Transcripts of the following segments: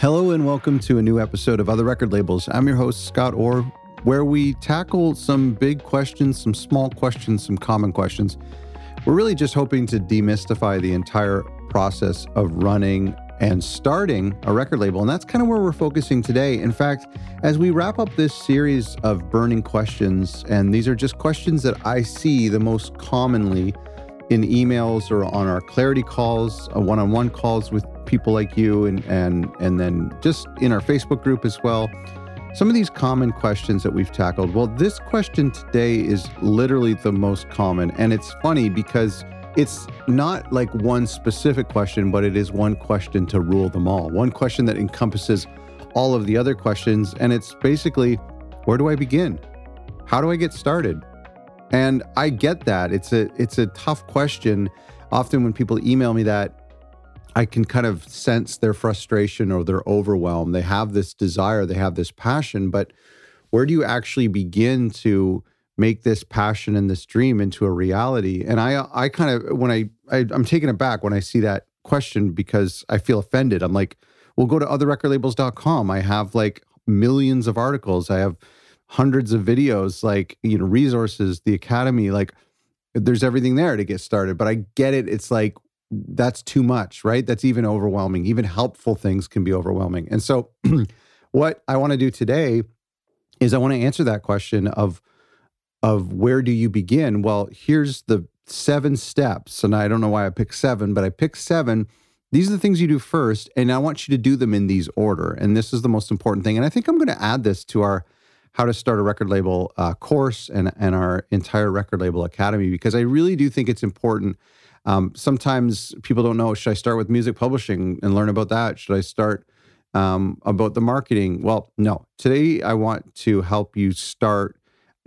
Hello and welcome to a new episode of Other Record Labels. I'm your host, Scott Orr, where we tackle some big questions, some small questions, some common questions. We're really just hoping to demystify the entire process of running and starting a record label. And that's kind of where we're focusing today. In fact, as we wrap up this series of burning questions, and these are just questions that I see the most commonly in emails or on our clarity calls, one on one calls with people like you, and, and, and then just in our Facebook group as well. Some of these common questions that we've tackled. Well, this question today is literally the most common. And it's funny because it's not like one specific question, but it is one question to rule them all. One question that encompasses all of the other questions. And it's basically where do I begin? How do I get started? And I get that. It's a it's a tough question. Often when people email me that, I can kind of sense their frustration or their overwhelm. They have this desire, they have this passion, but where do you actually begin to make this passion and this dream into a reality? And I I kind of when I, I I'm taken aback when I see that question because I feel offended. I'm like, well, go to otherrecordlabels.com. I have like millions of articles. I have hundreds of videos, like, you know, resources, the academy, like there's everything there to get started. But I get it. It's like, that's too much, right? That's even overwhelming. Even helpful things can be overwhelming. And so, what I want to do today is I want to answer that question of, of where do you begin? Well, here's the seven steps. And I don't know why I picked seven, but I picked seven. These are the things you do first, and I want you to do them in these order. And this is the most important thing. And I think I'm going to add this to our how to start a record label uh, course and, and our entire record label academy because I really do think it's important. Um, sometimes people don't know should I start with music publishing and learn about that? Should I start um, about the marketing? Well, no. Today, I want to help you start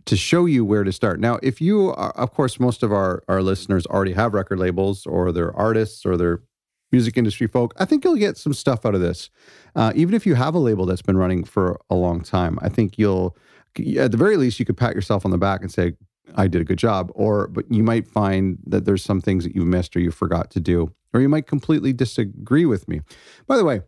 to show you where to start. Now, if you are, of course, most of our, our listeners already have record labels or they're artists or they're music industry folk, I think you'll get some stuff out of this. Uh, even if you have a label that's been running for a long time, I think you'll, at the very least, you could pat yourself on the back and say, I did a good job. Or, but you might find that there's some things that you missed or you forgot to do, or you might completely disagree with me. By the way,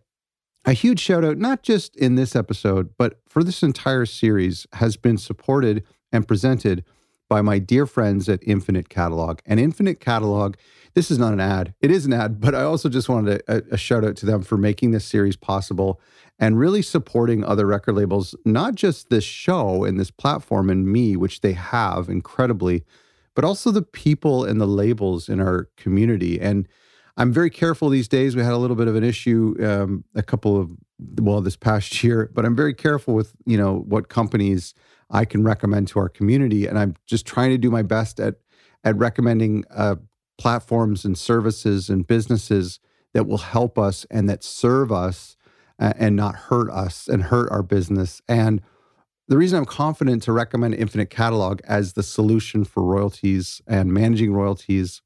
a huge shout out, not just in this episode, but for this entire series, has been supported and presented by my dear friends at Infinite Catalog. And Infinite Catalog this is not an ad. It is an ad, but I also just wanted a, a, shout out to them for making this series possible and really supporting other record labels, not just this show and this platform and me, which they have incredibly, but also the people and the labels in our community. And I'm very careful these days. We had a little bit of an issue um, a couple of well this past year, but I'm very careful with you know what companies I can recommend to our community, and I'm just trying to do my best at at recommending uh, platforms and services and businesses that will help us and that serve us and not hurt us and hurt our business. And the reason I'm confident to recommend Infinite Catalog as the solution for royalties and managing royalties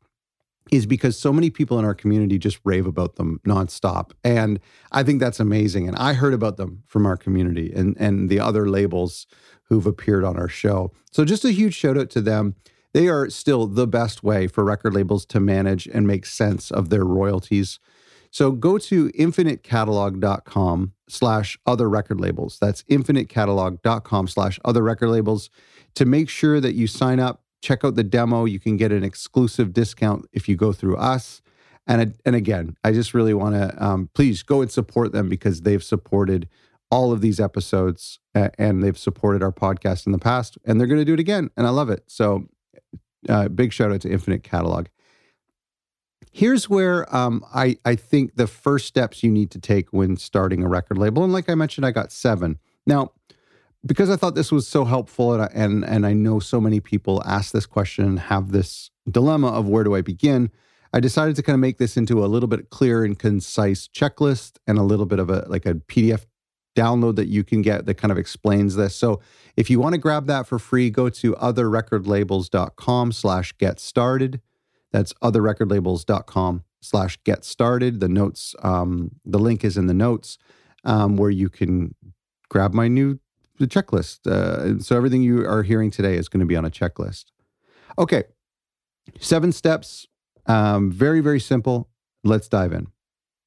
is because so many people in our community just rave about them nonstop. And I think that's amazing. And I heard about them from our community and, and the other labels who've appeared on our show. So just a huge shout out to them. They are still the best way for record labels to manage and make sense of their royalties. So go to infinitecatalog.com slash other record labels. That's infinitecatalog.com slash other record labels to make sure that you sign up, check out the demo. You can get an exclusive discount if you go through us. And, and again, I just really want to um, please go and support them because they've supported all of these episodes and they've supported our podcast in the past and they're going to do it again. And I love it. So uh, big shout out to Infinite Catalog. Here's where um, I, I think the first steps you need to take when starting a record label. And like I mentioned, I got seven. Now, because I thought this was so helpful, and I, and, and I know so many people ask this question and have this dilemma of where do I begin, I decided to kind of make this into a little bit clear and concise checklist and a little bit of a like a PDF download that you can get that kind of explains this. So if you want to grab that for free, go to otherrecordlabels.com slash get started. That's otherrecordlabels.com slash get started. The notes, um, the link is in the notes um, where you can grab my new checklist. Uh, so everything you are hearing today is going to be on a checklist. Okay, seven steps. Um, very, very simple. Let's dive in.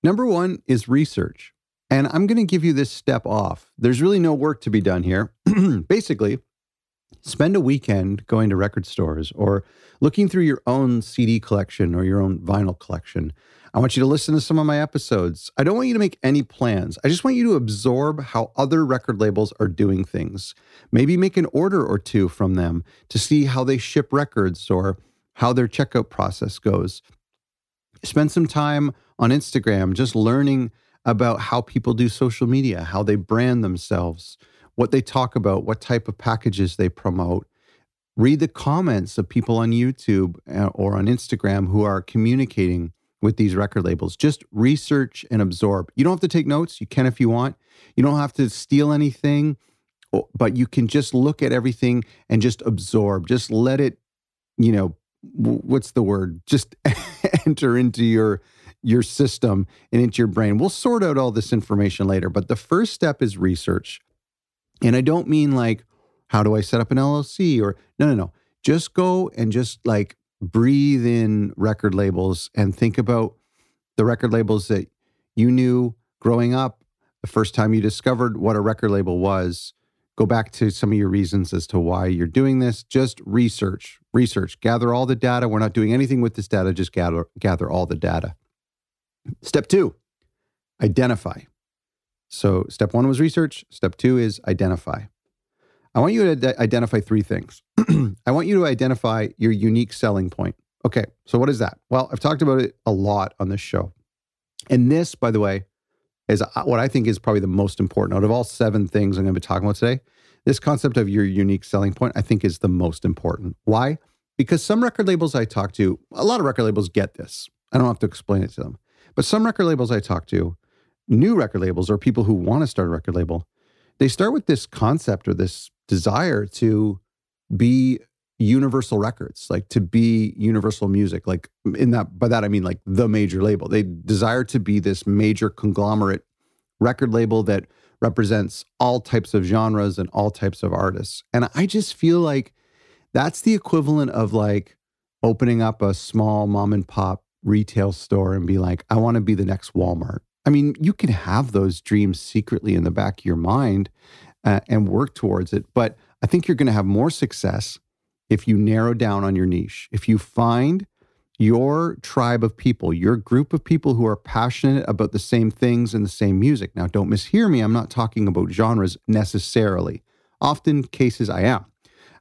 Number one is research. And I'm going to give you this step off. There's really no work to be done here. Basically, spend a weekend going to record stores or looking through your own CD collection or your own vinyl collection. I want you to listen to some of my episodes. I don't want you to make any plans. I just want you to absorb how other record labels are doing things. Maybe make an order or two from them to see how they ship records or how their checkout process goes. Spend some time on Instagram just learning about how people do social media, how they brand themselves, what they talk about, what type of packages they promote. Read the comments of people on YouTube uh, or on Instagram who are communicating with these record labels. Just research and absorb. You don't have to take notes. You can if you want. You don't have to steal anything, but you can just look at everything and just absorb. Just let it, you know, what's the word? Just enter into your your system and into your brain. We'll sort out all this information later, but the first step is research. And I don't mean like, how do I set up an LLC or no, no, no. Just go and just like breathe in record labels and think about the record labels that you knew growing up, the first time you discovered what a record label was. Go back to some of your reasons as to why you're doing this. Just research, research, gather all the data. We're not doing anything with this data, just gather, gather all the data. Step two, identify. So, step one was research. Step two is identify. I want you to identify three things. I want you to identify your unique selling point. Okay, so what is that? Well, I've talked about it a lot on this show. And this, by the way, is uh, what I think is probably the most important out of all seven things I'm going to be talking about today. This concept of your unique selling point, I think, is the most important. Why? Because some record labels I talk to, a lot of record labels get this. I don't have to explain it to them. But some record labels I talk to, new record labels or people who want to start a record label, they start with this concept or this desire to be universal records like to be universal music like in that by that i mean like the major label they desire to be this major conglomerate record label that represents all types of genres and all types of artists and i just feel like that's the equivalent of like opening up a small mom and pop retail store and be like, I want to be the next Walmart. I mean, you can have those dreams secretly in the back of your mind uh, and work towards it. But I think you're going to have more success if you narrow down on your niche. If you find your tribe of people, your group of people who are passionate about the same things and the same music. Now, don't mishear me. I'm not talking about genres necessarily. Often cases I am.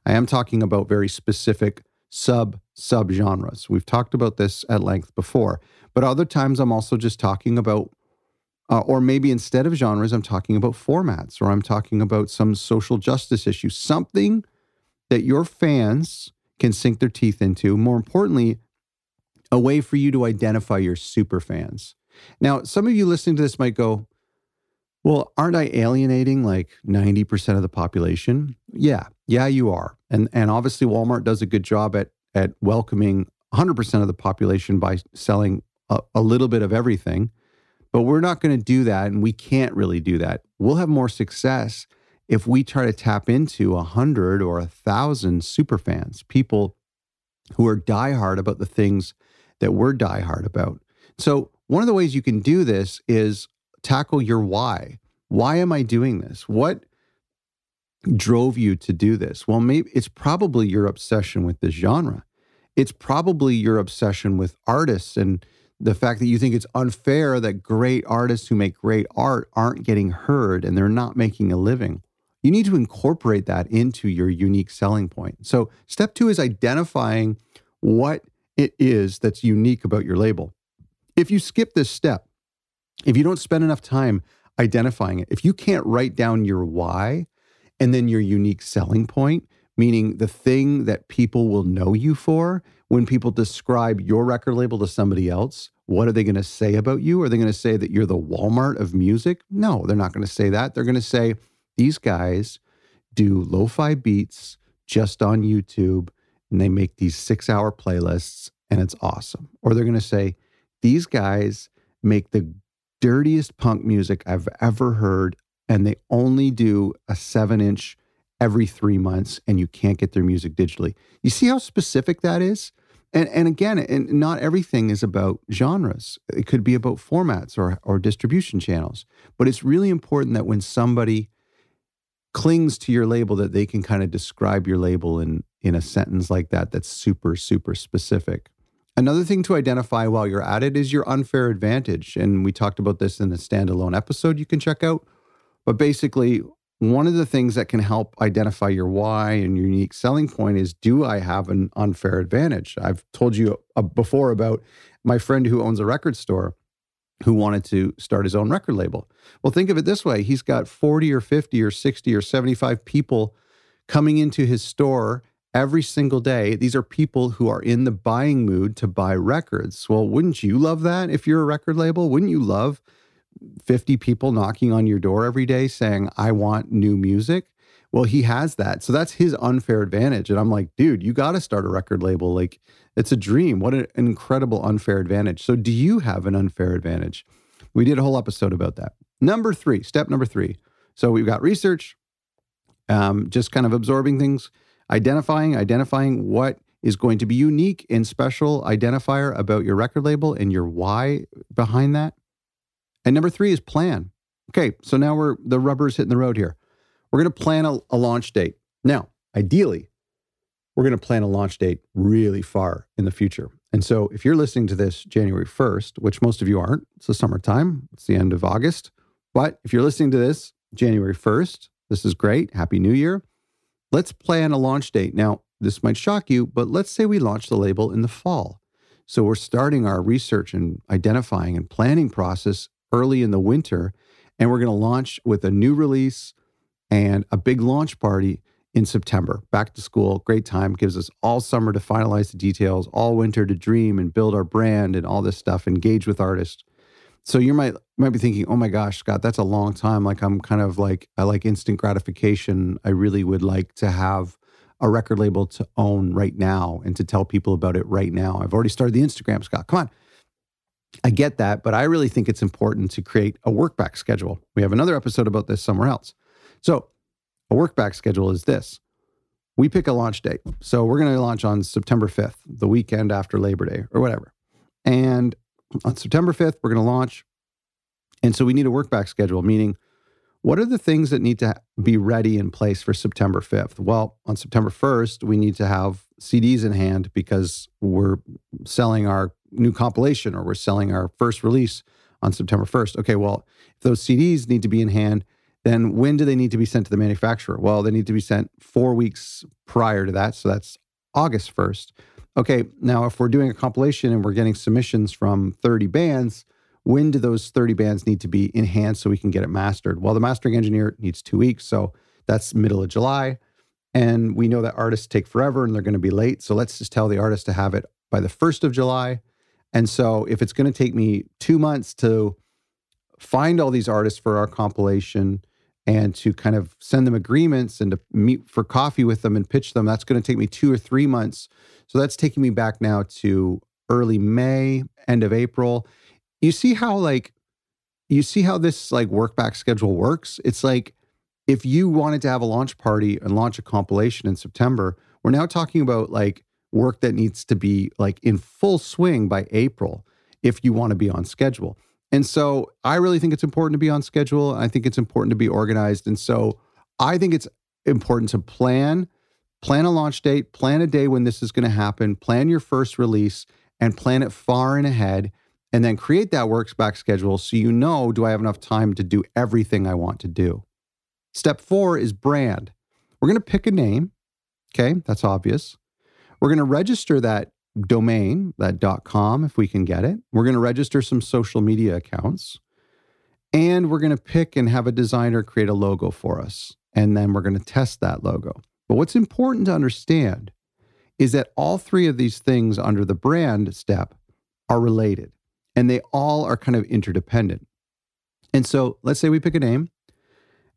I am talking about very specific sub sub genres. We've talked about this at length before, but other times I'm also just talking about, uh, or maybe instead of genres, I'm talking about formats or I'm talking about some social justice issue, something that your fans can sink their teeth into. More importantly, a way for you to identify your super fans. Now, some of you listening to this might go, well, aren't I alienating like 90% of the population? Yeah, yeah, you are. And and obviously Walmart does a good job at at welcoming 100% of the population by selling a, a little bit of everything. But we're not going to do that and we can't really do that. We'll have more success if we try to tap into a hundred or a thousand super fans, people who are diehard about the things that we're diehard about. So, one of the ways you can do this is tackle your why. Why am I doing this? What drove you to do this? Well, maybe it's probably your obsession with this genre. It's probably your obsession with artists and the fact that you think it's unfair that great artists who make great art aren't getting heard and they're not making a living. You need to incorporate that into your unique selling point. So, step two is identifying what it is that's unique about your label. If you skip this step, if you don't spend enough time identifying it, if you can't write down your why and then your unique selling point, meaning the thing that people will know you for, when people describe your record label to somebody else, what are they going to say about you? Are they going to say that you're the Walmart of music? No, they're not going to say that. They're going to say, these guys do lo fi beats just on YouTube and they make these six hour playlists and it's awesome. Or they're going to say, these guys make the dirtiest punk music I've ever heard, and they only do a seven inch every three months, and you can't get their music digitally. You see how specific that is? And, and again, and not everything is about genres. It could be about formats or, or distribution channels. But it's really important that when somebody clings to your label, that they can kind of describe your label in, in a sentence like that that's super, super specific. Another thing to identify while you're at it is your unfair advantage. And we talked about this in a standalone episode you can check out. But basically, one of the things that can help identify your why and your unique selling point is do I have an unfair advantage? I've told you uh, before about my friend who owns a record store who wanted to start his own record label. Well, think of it this way he's got 40 or 50 or 60 or 75 people coming into his store every single day. These are people who are in the buying mood to buy records. Well, wouldn't you love that if you're a record label? Wouldn't you love 50 people knocking on your door every day saying, I want new music. Well, he has that. So that's his unfair advantage. And I'm like, dude, you got to start a record label. Like, it's a dream. What an incredible unfair advantage. So, do you have an unfair advantage? We did a whole episode about that. Number three, step number three. So, we've got research, um, just kind of absorbing things, identifying, identifying what is going to be unique and special identifier about your record label and your why behind that. And number three is plan. Okay, so now we're the rubber's hitting the road here. We're going to plan a, a launch date. Now, ideally, we're going to plan a launch date really far in the future. And so if you're listening to this January 1st, which most of you aren't, it's the summertime, it's the end of August. But if you're listening to this January 1st, this is great. Happy New Year. Let's plan a launch date. Now, this might shock you, but let's say we launch the label in the fall. So we're starting our research and identifying and planning process early in the winter. And we're going to launch with a new release and a big launch party in September. Back to school, great time. Gives us all summer to finalize the details, all winter to dream and build our brand and all this stuff, engage with artists. So you might might be thinking, oh my gosh, Scott, that's a long time. Like I'm kind of like I like instant gratification. I really would like to have a record label to own right now and to tell people about it right now. I've already started the Instagram, Scott. Come on. I get that, but I really think it's important to create a work back schedule. We have another episode about this somewhere else. So, a work back schedule is this we pick a launch date. So, we're going to launch on September 5th, the weekend after Labor Day or whatever. And on September 5th, we're going to launch. And so, we need a work back schedule, meaning what are the things that need to be ready in place for September 5th? Well, on September 1st, we need to have CDs in hand because we're selling our new compilation or we're selling our first release on September 1st. Okay, well, if those CDs need to be in hand, then when do they need to be sent to the manufacturer? Well, they need to be sent four weeks prior to that. So that's August 1st. Okay, now if we're doing a compilation and we're getting submissions from 30 bands, when do those 30 bands need to be in hand so we can get it mastered? Well, the mastering engineer needs two weeks. So that's middle of July. And we know that artists take forever and they're going to be late. So let's just tell the artist to have it by the 1st of July. And so if it's going to take me two months to find all these artists for our compilation and to kind of send them agreements and to meet for coffee with them and pitch them, that's going to take me two or three months. So that's taking me back now to early May, end of April. You see how like you see how this like work back schedule works? It's like if you wanted to have a launch party and launch a compilation in September, we're now talking about like work that needs to be like in full swing by April if you want to be on schedule. And so I really think it's important to be on schedule. I think it's important to be organized. And so I think it's important to plan, plan a launch date, plan a day when this is going to happen, plan your first release, and plan it far in ahead. And then create that works back schedule so you know do I have enough time to do everything I want to do? Step four is brand. We're going to pick a name. Okay, that's obvious. We're going to register that domain, that .com, if we can get it. We're going to register some social media accounts. And we're going to pick and have a designer create a logo for us. And then we're going to test that logo. But what's important to understand is that all three of these things under the brand step are related and they all are kind of interdependent. And so let's say we pick a name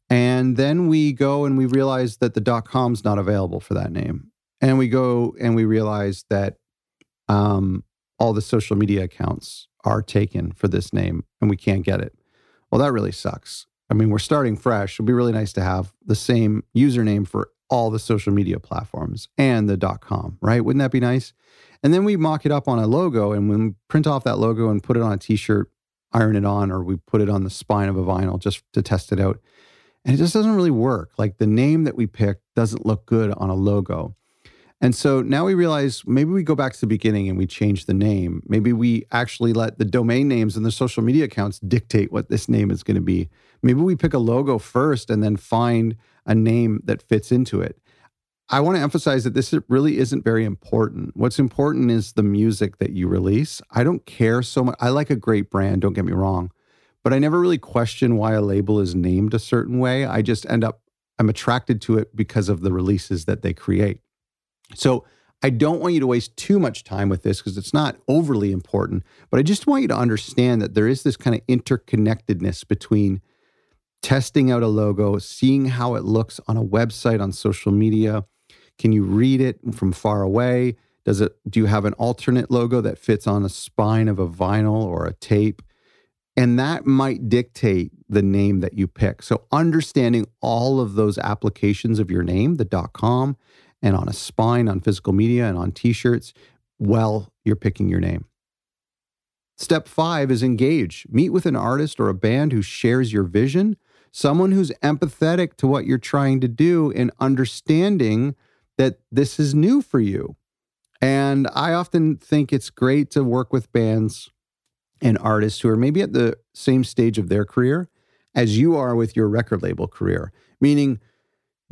and then we go and we realize that the .com's not available for that name and we go and we realize that um, all the social media accounts are taken for this name and we can't get it. Well, that really sucks. I mean, we're starting fresh. It'd be really nice to have the same username for all the social media platforms and the .com, right? Wouldn't that be nice? And then we mock it up on a logo and we print off that logo and put it on a t-shirt, iron it on, or we put it on the spine of a vinyl just to test it out. And it just doesn't really work. Like the name that we picked doesn't look good on a logo. And so now we realize maybe we go back to the beginning and we change the name. Maybe we actually let the domain names and the social media accounts dictate what this name is going to be. Maybe we pick a logo first and then find a name that fits into it. I want to emphasize that this really isn't very important. What's important is the music that you release. I don't care so much. I like a great brand, don't get me wrong, but I never really question why a label is named a certain way. I just end up, I'm attracted to it because of the releases that they create. So I don't want you to waste too much time with this because it's not overly important, but I just want you to understand that there is this kind of interconnectedness between testing out a logo, seeing how it looks on a website, on social media. Can you read it from far away? Does it do you have an alternate logo that fits on a spine of a vinyl or a tape? And that might dictate the name that you pick. So understanding all of those applications of your name, the .com and on a spine on physical media and on t-shirts while you're picking your name. Step 5 is engage. Meet with an artist or a band who shares your vision, someone who's empathetic to what you're trying to do and understanding that this is new for you. And I often think it's great to work with bands and artists who are maybe at the same stage of their career as you are with your record label career, meaning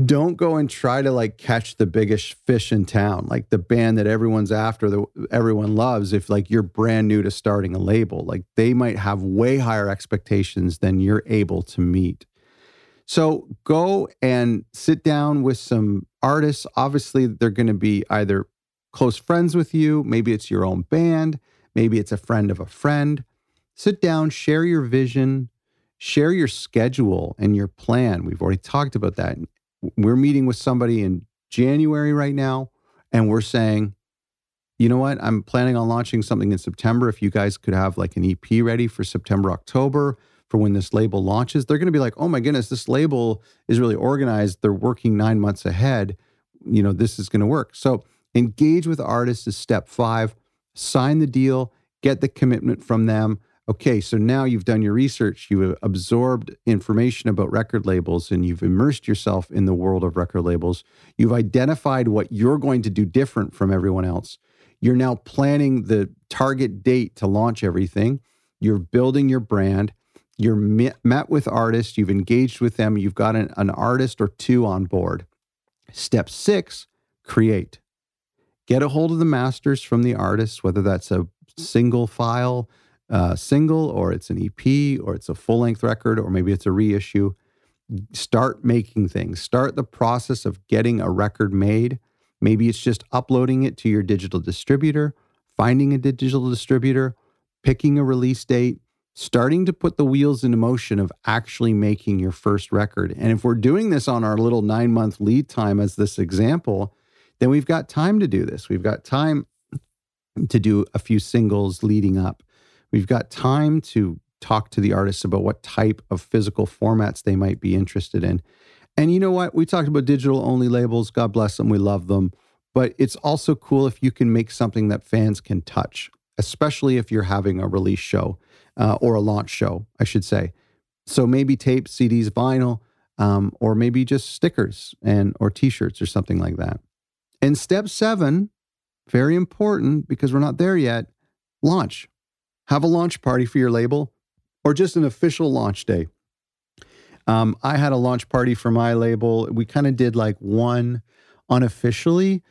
don't go and try to like catch the biggest fish in town, like the band that everyone's after, that everyone loves. If like you're brand new to starting a label, like they might have way higher expectations than you're able to meet. So go and sit down with some artists. Obviously, they're going to be either close friends with you, maybe it's your own band, maybe it's a friend of a friend. Sit down, share your vision, share your schedule and your plan. We've already talked about that we're meeting with somebody in January right now, and we're saying, you know what? I'm planning on launching something in September. If you guys could have like an EP ready for September, October, for when this label launches, they're going to be like, oh my goodness, this label is really organized. They're working nine months ahead. You know, this is going to work. So engage with artists is step five. Sign the deal, get the commitment from them okay, so now you've done your research, you've absorbed information about record labels, and you've immersed yourself in the world of record labels. You've identified what you're going to do different from everyone else. You're now planning the target date to launch everything. You're building your brand. You're met with artists. You've engaged with them. You've got an, an artist or two on board. Step six create. Get a hold of the masters from the artists, whether that's a single file, uh, single or it's an EP or it's a full length record or maybe it's a reissue. Start making things, start the process of getting a record made. Maybe it's just uploading it to your digital distributor, finding a digital distributor, picking a release date, starting to put the wheels into motion of actually making your first record. And if we're doing this on our little nine month lead time as this example, then we've got time to do this. We've got time to do a few singles leading up. We've got time to talk to the artists about what type of physical formats they might be interested in. And you know what? We talked about digital only labels. God bless them. We love them. But it's also cool if you can make something that fans can touch, especially if you're having a release show uh, or a launch show, I should say. So maybe tape, CDs, vinyl, um, or maybe just stickers and or T-shirts or something like that. And step seven, very important because we're not there yet. Launch have a launch party for your label or just an official launch day. Um, I had a launch party for my label. We kind of did like one unofficially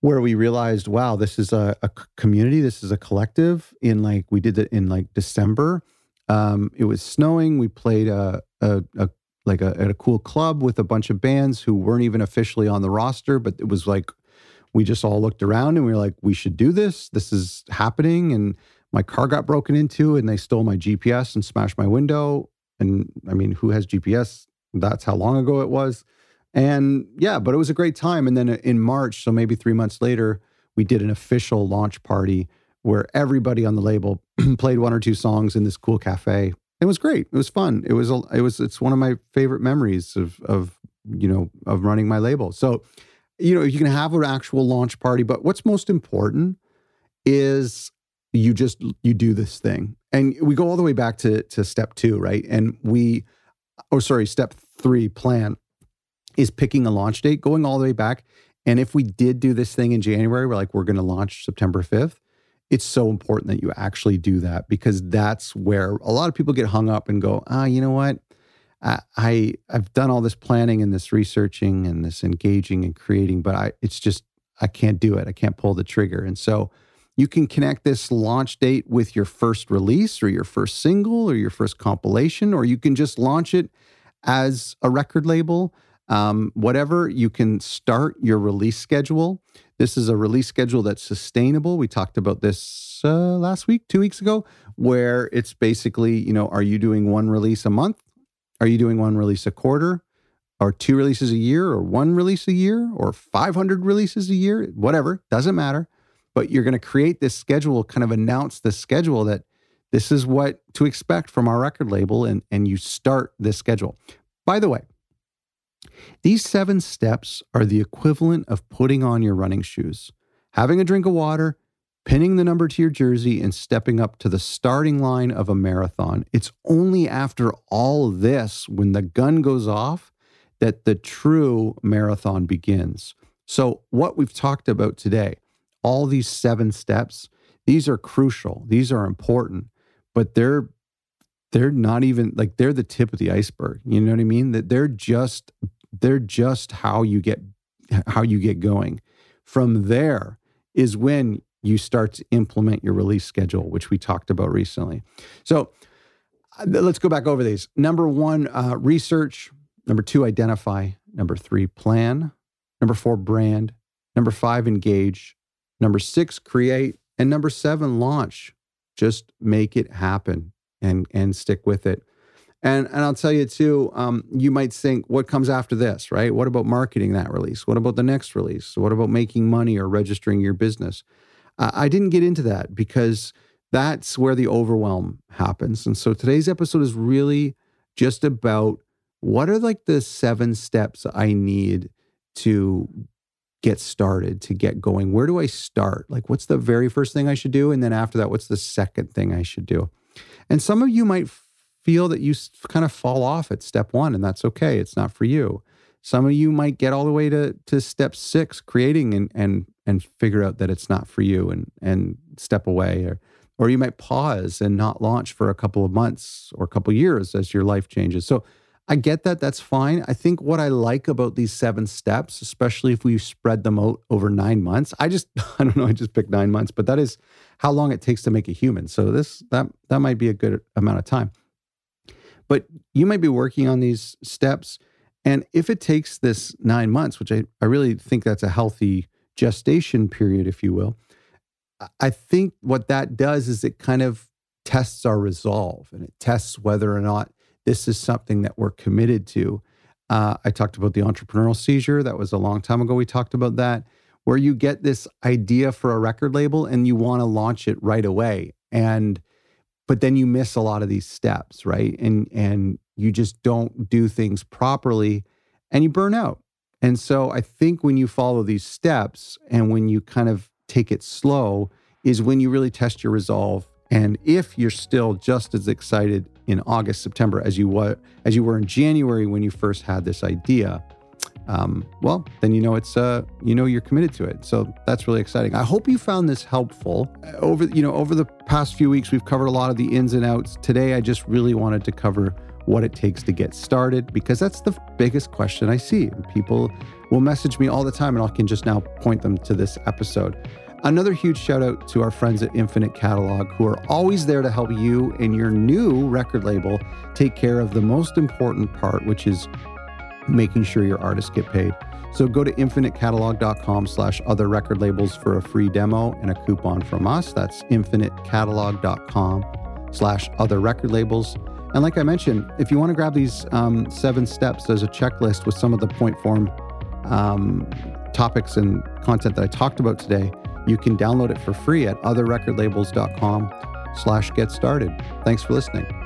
where we realized, wow, this is a, a, community, this is a collective. In like, we did it in like December. Um, it was snowing. We played a, a, a like a, at a cool club with a bunch of bands who weren't even officially on the roster, but it was like we just all looked around and we were like, we should do this. This is happening, and my car got broken into and they stole my GPS and smashed my window. And I mean, who has GPS? That's how long ago it was. And yeah, but it was a great time. And then in March, so maybe three months later, we did an official launch party where everybody on the label played one or two songs in this cool cafe. It was great. It was fun. It was a, it was it's one of my favorite memories of of you know, of running my label. So, you know, you can have an actual launch party, but what's most important is you just you do this thing. And we go all the way back to to step 2, right? And we or sorry, step 3 plan is picking a launch date, going all the way back. And if we did do this thing in January, we're like we're going to launch September 5th, it's so important that you actually do that because that's where a lot of people get hung up and go, "Ah, you know what? I, I've done all this planning and this researching and this engaging and creating, but I it's just I can't do it. I can't pull the trigger. And so you can connect this launch date with your first release or your first single or your first compilation, or you can just launch it as a record label. Um, whatever, you can start your release schedule. This is a release schedule that's sustainable. We talked about this uh, last week, two weeks ago, where it's basically, you know, are you doing one release a month? Are you doing one release a quarter or two releases a year or one release a year or 500 releases a year? Whatever, doesn't matter. But you're going to create this schedule, kind of announce the schedule that this is what to expect from our record label, and, and you start this schedule. By the way, these seven steps are the equivalent of putting on your running shoes, having a drink of water, pinning the number to your jersey and stepping up to the starting line of a marathon. It's only after all this, when the gun goes off, that the true marathon begins. So, what we've talked about today, all these seven steps, these are crucial. These are important, but they're they're not even like they're the tip of the iceberg. You know what I mean? That they're just they're just how you get how you get going. From there is when you start to implement your release schedule, which we talked about recently. So uh, let's go back over these. Number one, uh, research. Number two, identify. Number three, plan. Number four, brand. Number five, engage. Number six, create. And number seven, launch. Just make it happen and and stick with it. And and I'll tell you too, um, you might think, what comes after this, right? What about marketing that release? What about the next release? What about making money or registering your business? I didn't get into that because that's where the overwhelm happens. And so today's episode is really just about what are like the seven steps I need to get started, to get going. Where do I start? Like, what's the very first thing I should do? And then after that, what's the second thing I should do? And some of you might feel that you kind of fall off at step one, and that's okay. It's not for you. Some of you might get all the way to, to step six, creating and, and and figure out that it's not for you and and step away or or you might pause and not launch for a couple of months or a couple years as your life changes. So I get that that's fine. I think what I like about these seven steps, especially if we spread them out over 9 months. I just I don't know, I just picked 9 months, but that is how long it takes to make a human. So this that that might be a good amount of time. But you might be working on these steps and if it takes this 9 months, which I I really think that's a healthy gestation period, if you will, I think what that does is it kind of tests our resolve and it tests whether or not this is something that we're committed to. Uh, I talked about the entrepreneurial seizure. That was a long time ago. We talked about that, where you get this idea for a record label and you want to launch it right away. And but then you miss a lot of these steps, right? And and you just don't do things properly and you burn out. And so I think when you follow these steps and when you kind of take it slow, is when you really test your resolve. And if you're still just as excited in August, September as you were as you were in January when you first had this idea, um, well, then you know it's uh, you know you're committed to it. So that's really exciting. I hope you found this helpful. Over you know over the past few weeks, we've covered a lot of the ins and outs. Today, I just really wanted to cover what it takes to get started because that's the biggest question I see. People will message me all the time, and I can just now point them to this episode. Another huge shout out to our friends at Infinite Catalog who are always there to help you and your new record label take care of the most important part, which is making sure your artists get paid. So go to infinitecatalog.com slash other record labels for a free demo and a coupon from us. That's infinitecatalog.com slash other record labels. And like I mentioned, if you want to grab these um, seven steps as a checklist with some of the point form um, topics and content that I talked about today, you can download it for free at otherrecordlabels.com slash get started. Thanks for listening.